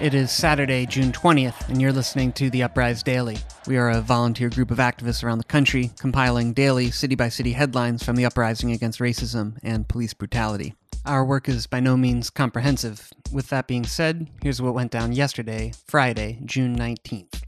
It is Saturday, June 20th, and you're listening to the Uprise Daily. We are a volunteer group of activists around the country compiling daily, city by city headlines from the uprising against racism and police brutality. Our work is by no means comprehensive. With that being said, here's what went down yesterday, Friday, June 19th.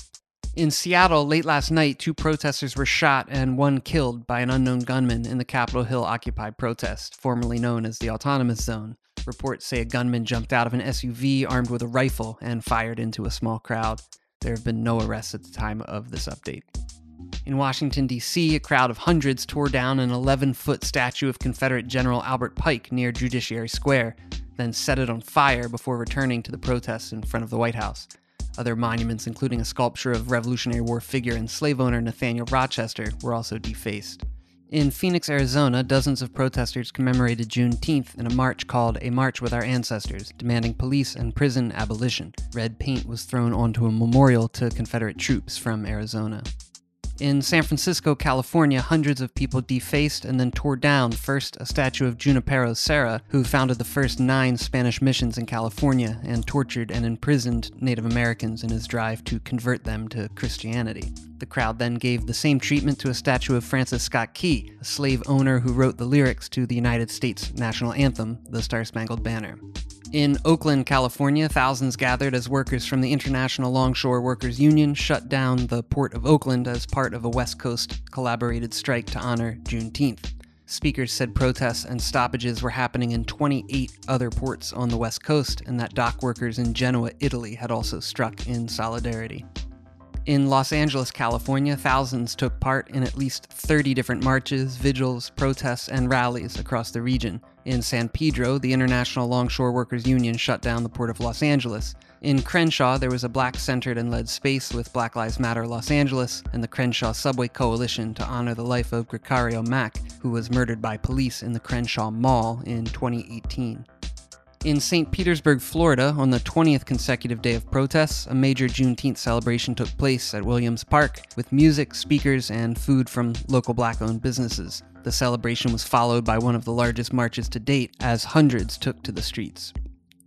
In Seattle, late last night, two protesters were shot and one killed by an unknown gunman in the Capitol Hill Occupy protest, formerly known as the Autonomous Zone. Reports say a gunman jumped out of an SUV armed with a rifle and fired into a small crowd. There have been no arrests at the time of this update. In Washington, D.C., a crowd of hundreds tore down an 11 foot statue of Confederate General Albert Pike near Judiciary Square, then set it on fire before returning to the protests in front of the White House. Other monuments, including a sculpture of Revolutionary War figure and slave owner Nathaniel Rochester, were also defaced. In Phoenix, Arizona, dozens of protesters commemorated Juneteenth in a march called A March with Our Ancestors, demanding police and prison abolition. Red paint was thrown onto a memorial to Confederate troops from Arizona. In San Francisco, California, hundreds of people defaced and then tore down first a statue of Junipero Serra, who founded the first nine Spanish missions in California and tortured and imprisoned Native Americans in his drive to convert them to Christianity. The crowd then gave the same treatment to a statue of Francis Scott Key, a slave owner who wrote the lyrics to the United States national anthem, the Star Spangled Banner. In Oakland, California, thousands gathered as workers from the International Longshore Workers Union shut down the Port of Oakland as part of a West Coast collaborated strike to honor Juneteenth. Speakers said protests and stoppages were happening in 28 other ports on the West Coast, and that dock workers in Genoa, Italy had also struck in solidarity. In Los Angeles, California, thousands took part in at least 30 different marches, vigils, protests, and rallies across the region. In San Pedro, the International Longshore Workers Union shut down the Port of Los Angeles. In Crenshaw, there was a black centered and led space with Black Lives Matter Los Angeles and the Crenshaw Subway Coalition to honor the life of Grechario Mack, who was murdered by police in the Crenshaw Mall in 2018. In St. Petersburg, Florida, on the 20th consecutive day of protests, a major Juneteenth celebration took place at Williams Park with music, speakers, and food from local black owned businesses. The celebration was followed by one of the largest marches to date, as hundreds took to the streets.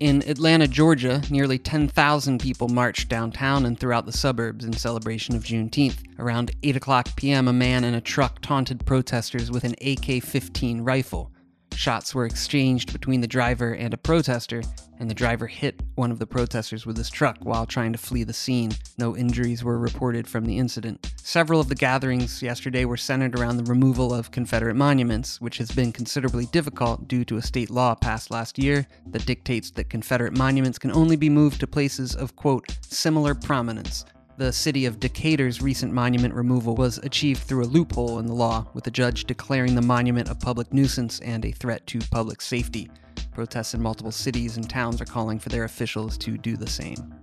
In Atlanta, Georgia, nearly 10,000 people marched downtown and throughout the suburbs in celebration of Juneteenth. Around 8 o'clock p.m., a man in a truck taunted protesters with an AK 15 rifle. Shots were exchanged between the driver and a protester, and the driver hit one of the protesters with his truck while trying to flee the scene. No injuries were reported from the incident. Several of the gatherings yesterday were centered around the removal of Confederate monuments, which has been considerably difficult due to a state law passed last year that dictates that Confederate monuments can only be moved to places of, quote, similar prominence the city of Decatur's recent monument removal was achieved through a loophole in the law, with the judge declaring the monument a public nuisance and a threat to public safety. Protests in multiple cities and towns are calling for their officials to do the same.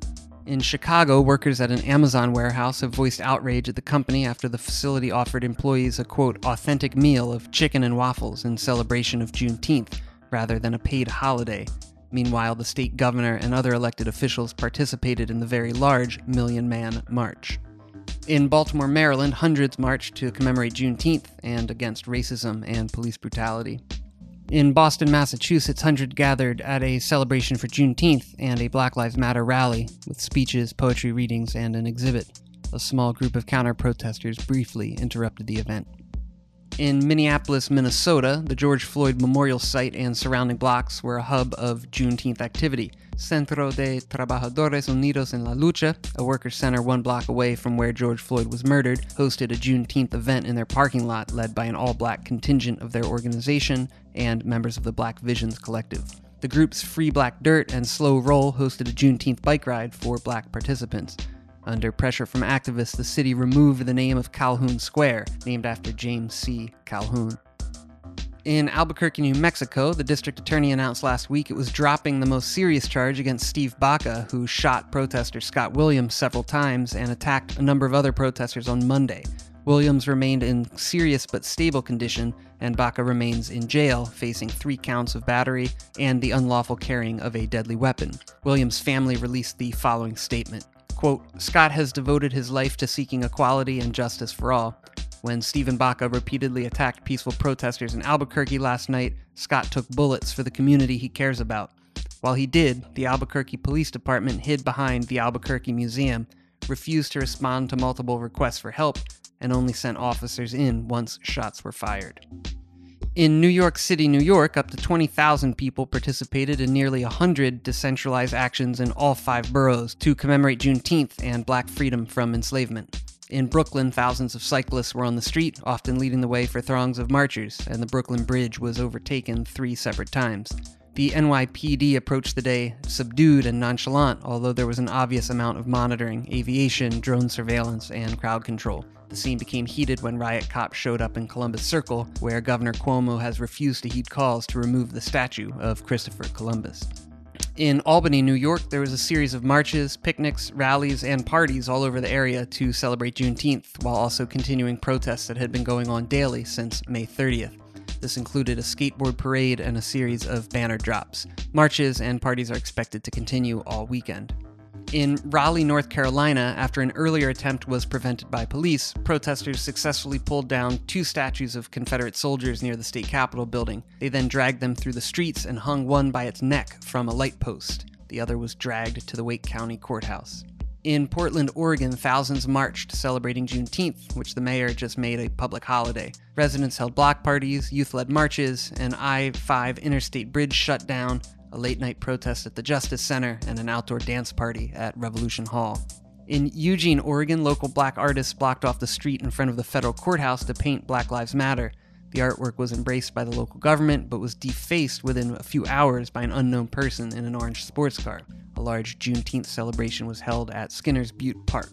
In Chicago, workers at an Amazon warehouse have voiced outrage at the company after the facility offered employees a quote, authentic meal of chicken and waffles in celebration of Juneteenth rather than a paid holiday. Meanwhile, the state governor and other elected officials participated in the very large Million Man March. In Baltimore, Maryland, hundreds marched to commemorate Juneteenth and against racism and police brutality. In Boston, Massachusetts, hundreds gathered at a celebration for Juneteenth and a Black Lives Matter rally with speeches, poetry readings, and an exhibit. A small group of counter protesters briefly interrupted the event. In Minneapolis, Minnesota, the George Floyd Memorial Site and surrounding blocks were a hub of Juneteenth activity. Centro de Trabajadores Unidos en la Lucha, a workers' center one block away from where George Floyd was murdered, hosted a Juneteenth event in their parking lot led by an all black contingent of their organization and members of the Black Visions Collective. The group's Free Black Dirt and Slow Roll hosted a Juneteenth bike ride for black participants. Under pressure from activists, the city removed the name of Calhoun Square, named after James C. Calhoun. In Albuquerque, New Mexico, the district attorney announced last week it was dropping the most serious charge against Steve Baca, who shot protester Scott Williams several times and attacked a number of other protesters on Monday. Williams remained in serious but stable condition, and Baca remains in jail, facing three counts of battery and the unlawful carrying of a deadly weapon. Williams' family released the following statement Quote, Scott has devoted his life to seeking equality and justice for all. When Stephen Baca repeatedly attacked peaceful protesters in Albuquerque last night, Scott took bullets for the community he cares about. While he did, the Albuquerque Police Department hid behind the Albuquerque Museum, refused to respond to multiple requests for help, and only sent officers in once shots were fired. In New York City, New York, up to 20,000 people participated in nearly 100 decentralized actions in all five boroughs to commemorate Juneteenth and black freedom from enslavement. In Brooklyn, thousands of cyclists were on the street, often leading the way for throngs of marchers, and the Brooklyn Bridge was overtaken three separate times. The NYPD approached the day subdued and nonchalant, although there was an obvious amount of monitoring, aviation, drone surveillance, and crowd control. The scene became heated when riot cops showed up in Columbus Circle, where Governor Cuomo has refused to heed calls to remove the statue of Christopher Columbus. In Albany, New York, there was a series of marches, picnics, rallies, and parties all over the area to celebrate Juneteenth, while also continuing protests that had been going on daily since May 30th. This included a skateboard parade and a series of banner drops. Marches and parties are expected to continue all weekend. In Raleigh, North Carolina, after an earlier attempt was prevented by police, protesters successfully pulled down two statues of Confederate soldiers near the state capitol building. They then dragged them through the streets and hung one by its neck from a light post. The other was dragged to the Wake County Courthouse. In Portland, Oregon, thousands marched celebrating Juneteenth, which the mayor just made a public holiday. Residents held block parties, youth led marches, an I 5 interstate bridge shut down, a late night protest at the Justice Center, and an outdoor dance party at Revolution Hall. In Eugene, Oregon, local black artists blocked off the street in front of the federal courthouse to paint Black Lives Matter. The artwork was embraced by the local government, but was defaced within a few hours by an unknown person in an orange sports car. A large Juneteenth celebration was held at Skinner's Butte Park.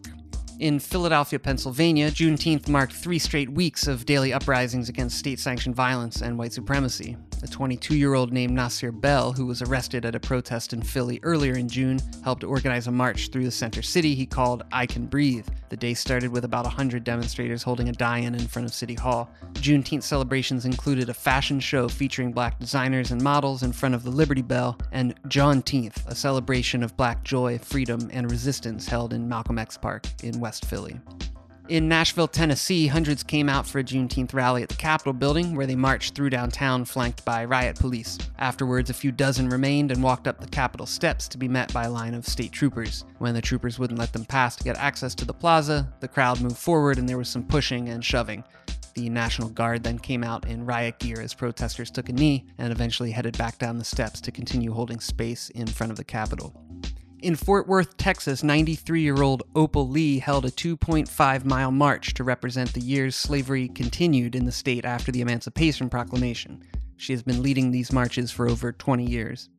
In Philadelphia, Pennsylvania, Juneteenth marked three straight weeks of daily uprisings against state sanctioned violence and white supremacy. A 22 year old named Nasir Bell, who was arrested at a protest in Philly earlier in June, helped organize a march through the center city he called I Can Breathe. The day started with about 100 demonstrators holding a die in in front of City Hall. Juneteenth celebrations included a fashion show featuring black designers and models in front of the Liberty Bell, and Jawnteenth, a celebration of black joy, freedom, and resistance held in Malcolm X Park in West Philly. In Nashville, Tennessee, hundreds came out for a Juneteenth rally at the Capitol building, where they marched through downtown flanked by riot police. Afterwards, a few dozen remained and walked up the Capitol steps to be met by a line of state troopers. When the troopers wouldn't let them pass to get access to the plaza, the crowd moved forward and there was some pushing and shoving. The National Guard then came out in riot gear as protesters took a knee and eventually headed back down the steps to continue holding space in front of the Capitol. In Fort Worth, Texas, 93 year old Opal Lee held a 2.5 mile march to represent the years slavery continued in the state after the Emancipation Proclamation. She has been leading these marches for over 20 years.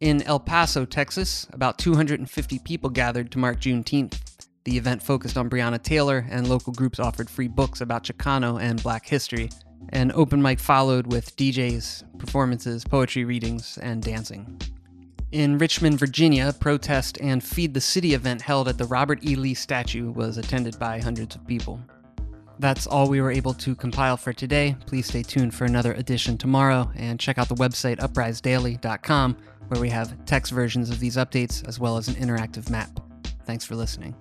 In El Paso, Texas, about 250 people gathered to mark Juneteenth. The event focused on Breonna Taylor, and local groups offered free books about Chicano and black history. An open mic followed with DJs, performances, poetry readings, and dancing. In Richmond, Virginia, protest and Feed the City event held at the Robert E. Lee statue was attended by hundreds of people. That's all we were able to compile for today. Please stay tuned for another edition tomorrow and check out the website uprisedaily.com where we have text versions of these updates as well as an interactive map. Thanks for listening.